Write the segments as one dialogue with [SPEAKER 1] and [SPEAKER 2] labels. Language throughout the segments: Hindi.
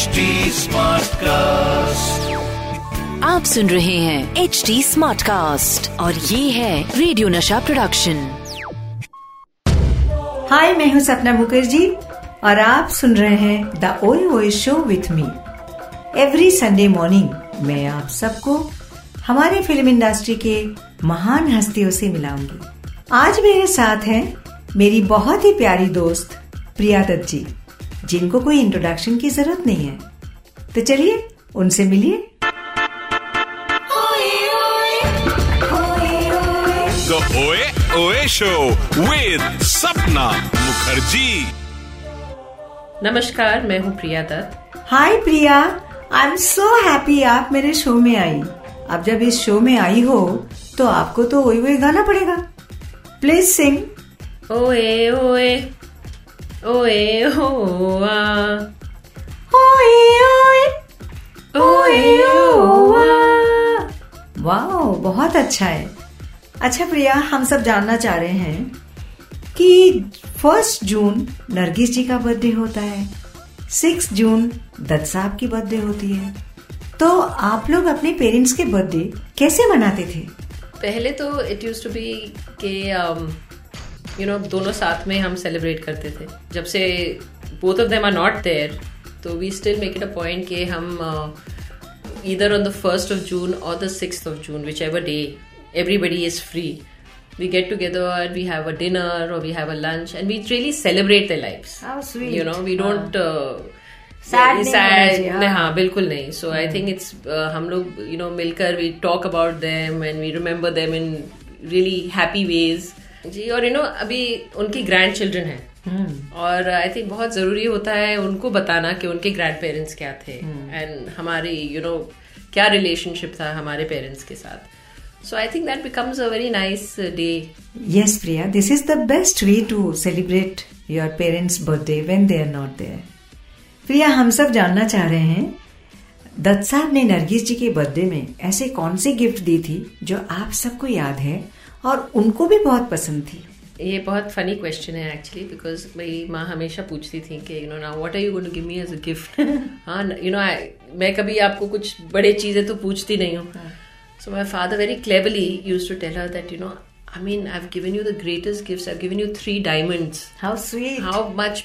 [SPEAKER 1] HD कास्ट
[SPEAKER 2] आप सुन रहे हैं एच डी स्मार्ट कास्ट और ये है रेडियो नशा प्रोडक्शन
[SPEAKER 3] हाय मैं हूँ सपना मुखर्जी और आप सुन रहे हैं द ओए ओए show with me every Sunday morning मैं आप सबको हमारे फ़िल्म इंडस्ट्री के महान हस्तियों से मिलाऊँगी। आज मेरे साथ हैं मेरी बहुत ही प्यारी दोस्त प्रिया दत्त जी। जिनको कोई इंट्रोडक्शन की ज़रूरत नहीं है। तो चलिए उनसे मिलिए।
[SPEAKER 1] Oe Show with Sapna
[SPEAKER 4] नमस्कार मैं हूँ Priya Dutt.
[SPEAKER 3] Hi Priya. I am so happy आप मेरे शो में आई। अब जब इस शो में आई हो तो आपको तो वही वही गाना पड़ेगा। प्लीज़ सिंग
[SPEAKER 4] ओए ओए। ओए ओआ
[SPEAKER 3] ओए ओए
[SPEAKER 4] ओए ओआ
[SPEAKER 3] वाह बहुत अच्छा है। अच्छा प्रिया हम सब जानना चाह रहे हैं कि फ़र्स्ट जून नरगिस जी का बर्थडे होता है। सिक्स जून दत्त साहब की बर्थडे होती है। तो आप लोग अपने पेरेंट्स के बर्थडे कैसे मनाते थे?
[SPEAKER 4] पहले तो इट यूज़ टू बी के यू नो दोनों साथ में हम सेलिब्रेट करते थे जब से both of them are not there तो we still make it a point कि हम either on the 1st of June or the 6th of June, whichever day everybody is free. We get together and we have a dinner or we have a lunch and we really celebrate their lives.
[SPEAKER 3] How sweet.
[SPEAKER 4] You know, we don't. Uh,
[SPEAKER 3] Sad
[SPEAKER 4] sad-
[SPEAKER 3] हाँ।
[SPEAKER 4] नहीं, हाँ बिल्कुल नहीं सो आई थिंक इट्स हम लोग यू नो मिलकर we talk about them and we remember them in really happy ways जी और यू नो अभी उनकी ग्रैंड चिल्ड्रन है और आई थिंक बहुत ज़रूरी होता है उनको बताना कि उनके ग्रैंड पेरेंट्स क्या थे। एंड हमारी यू नो क्या रिलेशनशिप था हमारे पेरेंट्स के साथ। So I think that becomes a very nice day
[SPEAKER 3] Yes, Priya this is the best way to celebrate your parents birthday when they are not there. Priya हम सब जानना चाह रहे हैं दत्त साहब ने नरगिस जी के बर्थडे में ऐसे कौन सी गिफ्ट दी थी जो आप सबको याद है? और उनको भी बहुत पसंद थी।
[SPEAKER 4] ये बहुत फनी क्वेश्चन है एक्चुअली बिकॉज़ मेरी माँ हमेशा पूछती थी कि यू नो ना what are you going to give me as a gift हाँ यू नो मैं कभी आपको कुछ बड़े चीज़ें तो पूछती नहीं हूँ। So my father very cleverly use to tell her that you know I mean I have given you the greatest gifts I given you three diamonds
[SPEAKER 3] how sweet
[SPEAKER 4] how much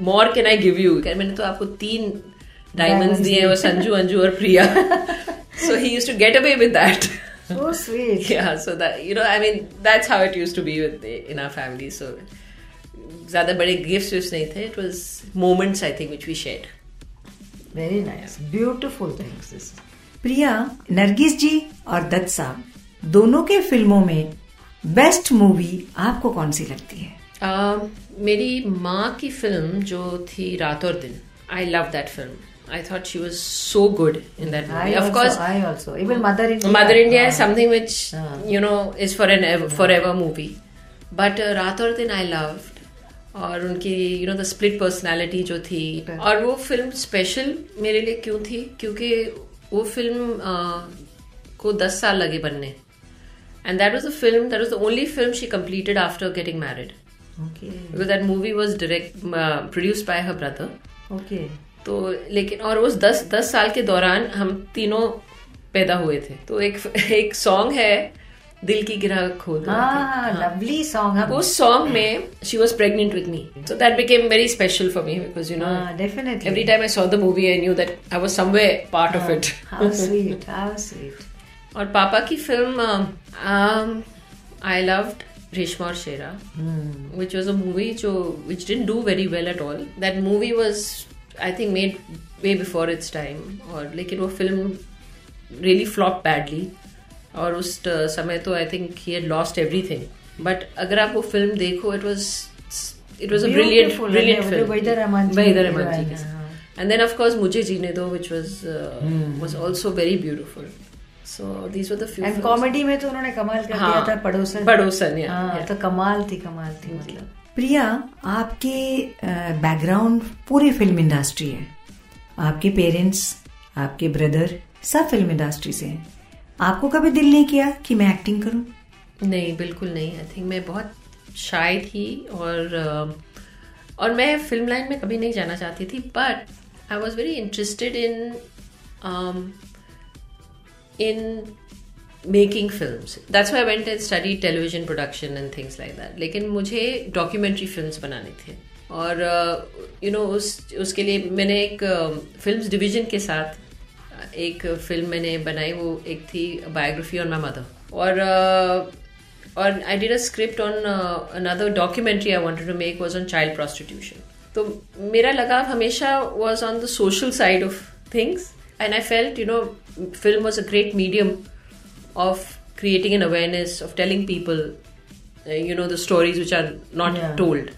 [SPEAKER 4] more can I give you मैंने तो आपको तीन डायमंड्स
[SPEAKER 3] Diamonds
[SPEAKER 4] दिए हैं संजू अंजू और Priya. So he use to get away with that
[SPEAKER 3] so sweet
[SPEAKER 4] yeah so that you know i mean that's how it used to be with in our family so. ज़्यादा बड़े गिफ्ट्स विफ्ट्स नहीं थे it was moments I think which we shared
[SPEAKER 3] very nice beautiful things Priya Nargis ji और दत्त साहब दोनों के फ़िल्मों में बेस्ट मूवी आपको कौन सी लगती है?
[SPEAKER 4] Um, मेरी माँ की फ़िल्म जो थी रात और दिन I love that film I thought she was so good in that movie of course
[SPEAKER 3] I also. Even Mother India.
[SPEAKER 4] Mother India is
[SPEAKER 3] Ah.
[SPEAKER 4] something which
[SPEAKER 3] Ah.
[SPEAKER 4] you know is for an ever, forever movie. But uh, रात और दिन I loved और उनकी you know the split personality जो थी और वो फ़िल्म स्पेशल मेरे लिए क्यों थी क्योंकि वो फ़िल्म को दस साल लगे बनने and that was the film that was the only film she completed after getting
[SPEAKER 3] married
[SPEAKER 4] because that movie was direct produced by her brother
[SPEAKER 3] Okay.
[SPEAKER 4] तो लेकिन और उस दस दस साल के दौरान हम तीनों पैदा हुए थे तो एक एक सॉन्ग है दिल की गिरा खोल दो, think.
[SPEAKER 3] Ah,
[SPEAKER 4] हाँ।
[SPEAKER 3] huh?
[SPEAKER 4] उस सॉन्ग में she was pregnant with me so that became very special for me because you
[SPEAKER 3] know definitely.
[SPEAKER 4] Every time I saw the movie I knew that I was somewhere part of it
[SPEAKER 3] How sweet. How sweet.
[SPEAKER 4] और पापा की फ़िल्म आई लव्ड रेशमा और Shera which was a movie जो which didn't do very well at all. That movie was I think made way before it's time और लेकिन वो फ़िल्म रियली फ्लॉप बैडली और उस समय तो I think he lost everything but अगर आप वो फ़िल्म देखो it was it was a brilliant film and then of course Mujhe Jeene Do which was was also very beautiful so these
[SPEAKER 3] में तो उन्होंने कमाल कर दिया था पड़ोसन।
[SPEAKER 4] पड़ोसन
[SPEAKER 3] हाँ, तो कमाल थी कमाल थी मतलब। प्रिया आपके बैकग्राउंड पूरी फ़िल्म इंडस्ट्री है। आपके पेरेंट्स आपके ब्रदर सब फ़िल्म इंडस्ट्री से हैं। आपको कभी दिल नहीं किया कि मैं एक्टिंग करूँ?
[SPEAKER 4] नहीं बिल्कुल नहीं। आई थिंक मैं बहुत शाय थी और और मैं फ़िल्म लाइन में कभी नहीं जाना चाहती थी but I was very interested in um, films. That's why I went and studied television production and things like that. लेकिन मुझे डॉक्यूमेंट्री फिल्म्स बनाने थे और you uh, know you know, उस उसके लिए मैंने एक फिल्म्स डिवीज़न के साथ uh, एक फ़िल्म मैंने बनाई वो एक थी बायोग्राफी ऑन माई मदर और uh, और I did a script on another documentary I wanted to make was on child prostitution तो मेरा लगाव हमेशा was on the social side of things and I felt you know film was a great medium of creating an awareness of telling people uh, you know the stories which are not
[SPEAKER 3] Yeah.
[SPEAKER 4] told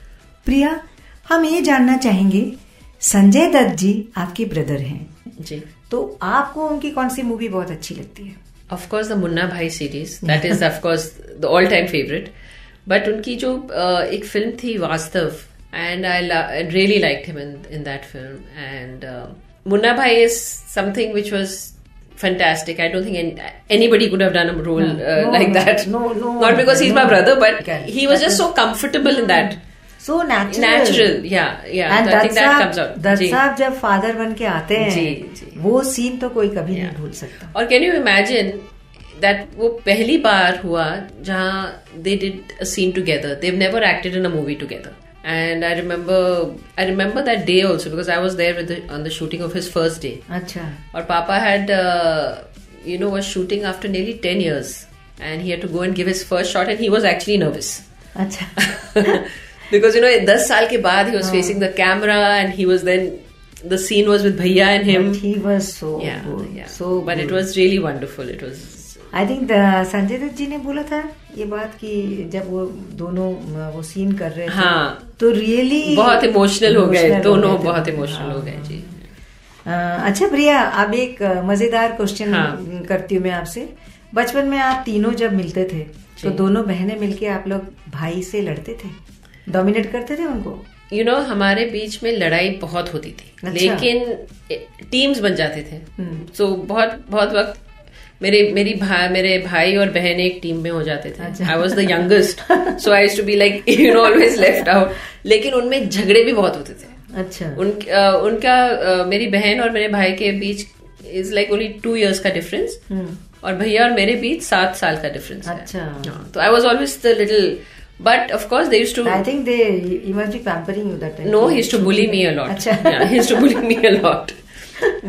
[SPEAKER 3] Priya हम ये जानना चाहेंगे संजय दत्त जी आपके ब्रदर हैं
[SPEAKER 4] जी
[SPEAKER 3] तो आपको उनकी कौन सी मूवी बहुत अच्छी लगती है
[SPEAKER 4] of course the मुन्ना भाई series that is of course the all time favorite but उनकी जो uh, एक फ़िल्म थी वास्तव and I, la- I really liked him in in that film and uh, Munna भाई is something which was fantastic. I don't think any, anybody could have done a role uh,
[SPEAKER 3] No,
[SPEAKER 4] like
[SPEAKER 3] no,
[SPEAKER 4] that.
[SPEAKER 3] no, no,
[SPEAKER 4] Not because he's
[SPEAKER 3] no.
[SPEAKER 4] my brother, but
[SPEAKER 3] Can-
[SPEAKER 4] he was
[SPEAKER 3] that
[SPEAKER 4] just
[SPEAKER 3] is-
[SPEAKER 4] so comfortable in that.
[SPEAKER 3] So natural
[SPEAKER 4] Natural, yeah, yeah.
[SPEAKER 3] And
[SPEAKER 4] So I think
[SPEAKER 3] Dutt
[SPEAKER 4] that
[SPEAKER 3] sahab
[SPEAKER 4] comes out.
[SPEAKER 3] Dutt
[SPEAKER 4] ji.
[SPEAKER 3] Sahab जब फादर बन के आते हैं
[SPEAKER 4] जी, जी.
[SPEAKER 3] वो सीन तो कोई कभी
[SPEAKER 4] Yeah.
[SPEAKER 3] नहीं भूल सकता
[SPEAKER 4] और कैन यू इमेजिन दैट वो पहली बार हुआ जहां they did a scene together they've never acted in a movie together and I remember I remember that day also because I was there with the, on the shooting of his
[SPEAKER 3] first
[SPEAKER 4] day. Acha. Or Papa had uh, you know was shooting after nearly ten years, and he had to go and give his first shot, and he was actually nervous.
[SPEAKER 3] Acha.
[SPEAKER 4] because you know, 10 saal ke baad he was oh. facing the camera, and he was then the scene was with Bhaiya and him.
[SPEAKER 3] But he was so
[SPEAKER 4] yeah,
[SPEAKER 3] good.
[SPEAKER 4] Yeah.
[SPEAKER 3] so.
[SPEAKER 4] But good. it was really wonderful. It was
[SPEAKER 3] I think Sanjay Dutt ji ने बोला था ये बात कि जब वो दोनों वो सीन कर रहे थे
[SPEAKER 4] हाँ।
[SPEAKER 3] तो रियली
[SPEAKER 4] बहुत इमोशनल हो गए दोनों बहुत इमोशनल हो गए जी
[SPEAKER 3] अच्छा प्रिया अब एक मज़ेदार क्वेश्चन
[SPEAKER 4] हाँ।
[SPEAKER 3] करती हूँ मैं आपसे बचपन में आप तीनों जब मिलते थे तो। दोनों बहनें मिलके आप लोग भाई से लड़ते थे डोमिनेट करते थे उनको
[SPEAKER 4] यू you नो know, हमारे बीच में लड़ाई बहुत होती थी
[SPEAKER 3] अच्छा।
[SPEAKER 4] लेकिन टीम्स बन जाते थे
[SPEAKER 3] हम्म।
[SPEAKER 4] सो बहुत बहुत वक्त मेरे मेरी भाई मेरे भाई और बहन एक टीम में हो जाते थे। I was the youngest so I to be like you know always left out लेकिन उनमें झगड़े भी बहुत होते थे
[SPEAKER 3] अच्छा
[SPEAKER 4] उन, अ, उनका अ, मेरी बहन और मेरे भाई के बीच is like only two years का डिफरेंस
[SPEAKER 3] हम्म।
[SPEAKER 4] और भैया और मेरे बीच सात साल का डिफरेंस
[SPEAKER 3] अच्छा।
[SPEAKER 4] तो I was always the little but of course they use to
[SPEAKER 3] I think they you must be pampering you that time
[SPEAKER 4] No, he used to bully me a lot.
[SPEAKER 3] अच्छा
[SPEAKER 4] Yeah, he used to bully me a lot.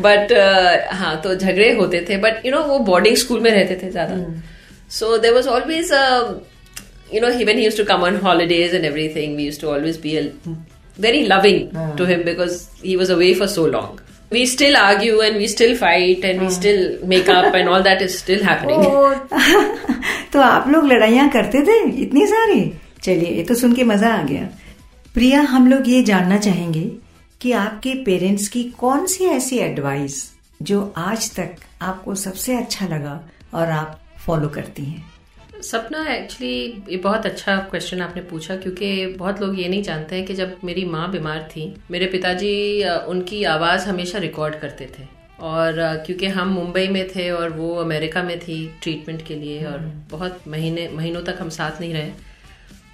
[SPEAKER 4] But uh, हाँ तो झगड़े होते थे बट यू नो वो बोर्डिंग स्कूल में रहते थे ज़्यादा so there was always you know he when he used to come on holidays and everything we used to always be a, very loving mm. to him because he was away for so long we still argue and we still fight and mm. we still make up and all that is still happening
[SPEAKER 3] तो आप लोग लड़ाइयाँ करते थे इतनी सारी चलिए ये तो सुन के मज़ा आ गया प्रिया हम लोग ये जानना चाहेंगे कि आपके पेरेंट्स की कौन सी ऐसी एडवाइस जो आज तक आपको सबसे अच्छा लगा और आप फॉलो करती हैं?
[SPEAKER 4] सपना एक्चुअली ये बहुत अच्छा क्वेश्चन आपने पूछा क्योंकि बहुत लोग ये नहीं जानते हैं कि जब मेरी माँ बीमार थी मेरे पिताजी उनकी आवाज़ हमेशा रिकॉर्ड करते थे। और क्योंकि हम मुंबई में थे और वो अमेरिका में थी ट्रीटमेंट के लिए और बहुत महीने महीनों तक हम साथ नहीं रहे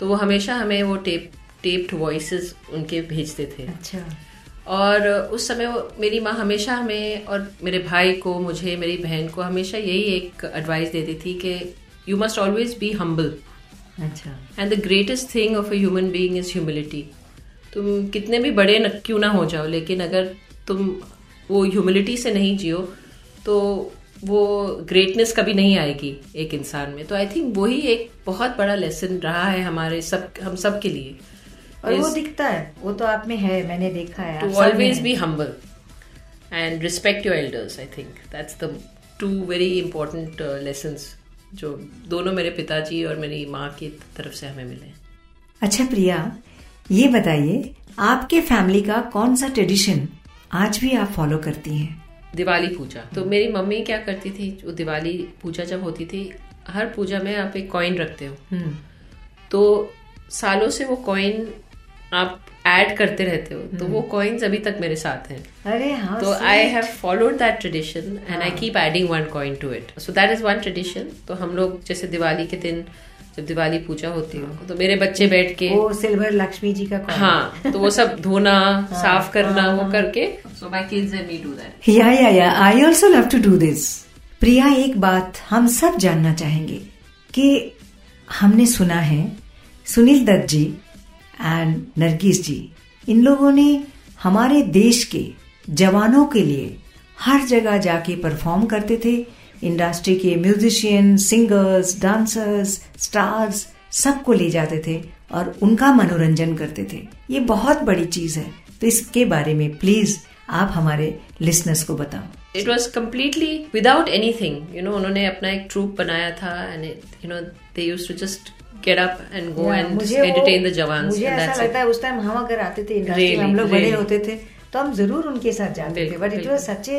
[SPEAKER 4] तो वो हमेशा हमें वो टेप टेप्ड वॉइस उनके भेजते थे।
[SPEAKER 3] अच्छा।
[SPEAKER 4] और उस समय वो मेरी माँ हमेशा हमें और मेरे भाई को मुझे मेरी बहन को हमेशा यही एक एडवाइस देती थी कि you must always be humble
[SPEAKER 3] अच्छा।
[SPEAKER 4] And the greatest thing of a human being is humility तुम कितने भी बड़े न, क्यों ना हो जाओ लेकिन अगर तुम वो ह्यूमिलिटी से नहीं जियो तो वो ग्रेटनेस कभी नहीं आएगी एक इंसान में। तो आई थिंक वही एक बहुत बड़ा लेसन रहा है हमारे सब हम सब के लिए।
[SPEAKER 3] और वो दिखता है। वो तो आप में है मैंने देखा है
[SPEAKER 4] to
[SPEAKER 3] आप सब में
[SPEAKER 4] always
[SPEAKER 3] है।
[SPEAKER 4] be humble and respect your elders i think. That's the two very important uh, lessons जो दोनों मेरे पिताजी और मेरी माँ की तरफ़ से हमें मिले।
[SPEAKER 3] अच्छा प्रिया ये बताइए आपके फैमिली का कौन सा ट्रेडिशन आज भी आप फॉलो करती हैं?
[SPEAKER 4] दिवाली पूजा। तो मेरी मम्मी क्या करती थी जो दिवाली पूजा जब होती थी हर पूजा में आप एक कॉइन रखते हो। तो सालों से वो कॉइन आप ऐड करते रहते हो तो वो कॉइन्स अभी तक मेरे साथ हैं।
[SPEAKER 3] अरे हाँ
[SPEAKER 4] So I have followed that tradition and I keep adding one coin to it. So that is one tradition. तो हम लोग जैसे दिवाली के दिन जब दिवाली पूजा होती हो तो मेरे बच्चे बैठ के
[SPEAKER 3] वो सिल्वर लक्ष्मी जी का
[SPEAKER 4] हाँ तो वो सब धोना साफ़ करना वो करके so my kids and me do that
[SPEAKER 3] yeah yeah yeah. I also love to do this Priya एक बात हम सब जानना चाहेंगे कि हमने सुना है सुनील दत्त जी एंड नरगिस जी इन लोगों ने हमारे देश के जवानों के लिए हर जगह जाके परफॉर्म करते थे। इंडस्ट्री के म्यूजिशियन सिंगर्स डांसर्स स्टार्स सबको ले जाते थे और उनका मनोरंजन करते थे। ये बहुत बड़ी चीज़ है। तो इसके बारे में प्लीज़ आप हमारे लिसनर्स को बताओ।
[SPEAKER 4] It was completely without anything you know उन्होंने अपना एक ट्रूप बनाया था and you know they use to just get up and
[SPEAKER 3] go and
[SPEAKER 4] entertain the जवान
[SPEAKER 3] मुझे ऐसा लगता है उस टाइम हम अगर आते थे इंडस्ट्री
[SPEAKER 4] Really,
[SPEAKER 3] हम लोग बड़े होते थे तो हम ज़रूर उनके साथ जाते थे। बट इट वाज सच्चे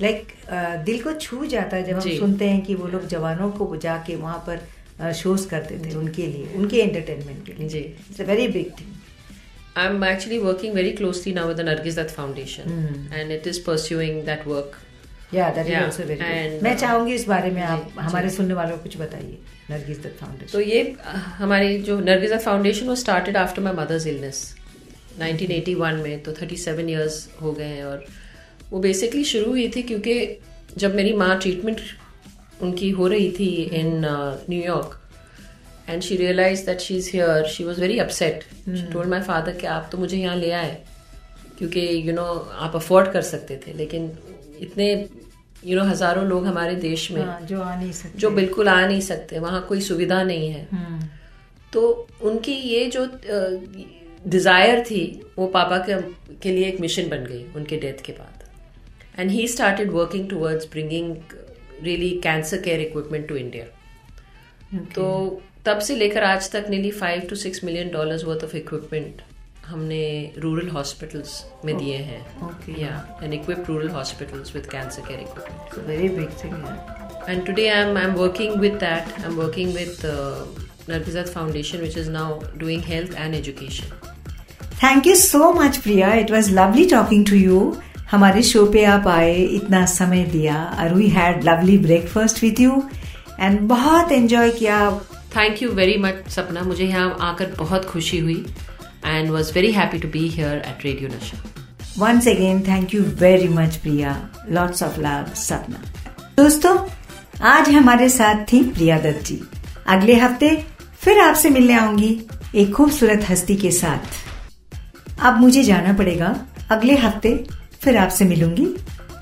[SPEAKER 3] लाइक दिल को छू जाता है जब हम सुनते हैं कि वो लोग जवानों को जाके वहाँ पर शोज़ करते थे उनके लिए उनके एंटरटेनमेंट के लिए।
[SPEAKER 4] जी।
[SPEAKER 3] It's a very big thing
[SPEAKER 4] I'm actually working very closely now with the Nargis Dutt Foundation, and it is pursuing that work.
[SPEAKER 3] Yeah that
[SPEAKER 4] is
[SPEAKER 3] also very
[SPEAKER 4] and,
[SPEAKER 3] मैं
[SPEAKER 4] uh,
[SPEAKER 3] चाहूँगी इस बारे में आप हमारे सुनने वालों को कुछ बताइए नरगिस दत्त फाउंडेशन
[SPEAKER 4] तो ये हमारी जो नरगिस दत्त फाउंडेशन वो started after my mother's illness 1981 में तो 37 इयर्स हो गए हैं और वो बेसिकली शुरू हुई थी क्योंकि जब मेरी माँ ट्रीटमेंट उनकी हो रही थी in New York and she realize that she is hair she was very upset she told my father कि आप तो मुझे यहाँ ले आए क्योंकि यू नो आप अफोर्ड कर सकते थे लेकिन इतने यू नो हज़ारों लोग हमारे देश में
[SPEAKER 3] हाँ, जो आ नहीं सकते।
[SPEAKER 4] जो बिल्कुल आ नहीं सकते वहाँ कोई सुविधा नहीं है।
[SPEAKER 3] हम्म,
[SPEAKER 4] तो उनकी ये जो डिज़ायर थी वो पापा के के लिए एक मिशन बन गई उनके डेथ के बाद। And he started working towards bringing really cancer care equipment to India तो तब से लेकर आज तक नीली five to six million dollars worth of equipment हमने रूरल हॉस्पिटल्स में दिए हैं. Yeah and equip rural hospitals with cancer care equipment
[SPEAKER 3] very big thing है
[SPEAKER 4] And today I'm I'm working with that. I'm working with uh, Nargizat Foundation, which is now doing health and education.
[SPEAKER 3] Thank you so much Priya it was lovely talking to you हमारे शो पे आप आए इतना समय दिया। और we had lovely breakfast with you and बहुत एंजॉय किया।
[SPEAKER 4] Thank you very much, Sapna. मुझे यहाँ आकर बहुत खुशी हुई। And was very happy to be here at Radio Nasha.
[SPEAKER 3] Once again thank you very much Priya lots of love Sapna दोस्तों आज हमारे साथ थी प्रिया दत्त। जी अगले हफ़्ते फिर आपसे मिलने आऊँगी एक खूबसूरत हस्ती के साथ। अब मुझे जाना पड़ेगा। अगले हफ़्ते फिर आपसे मिलूँगी।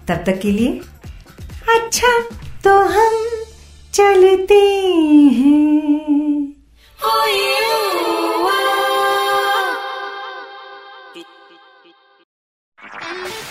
[SPEAKER 3] तब तक के लिए अच्छा तो हम चलते हैं।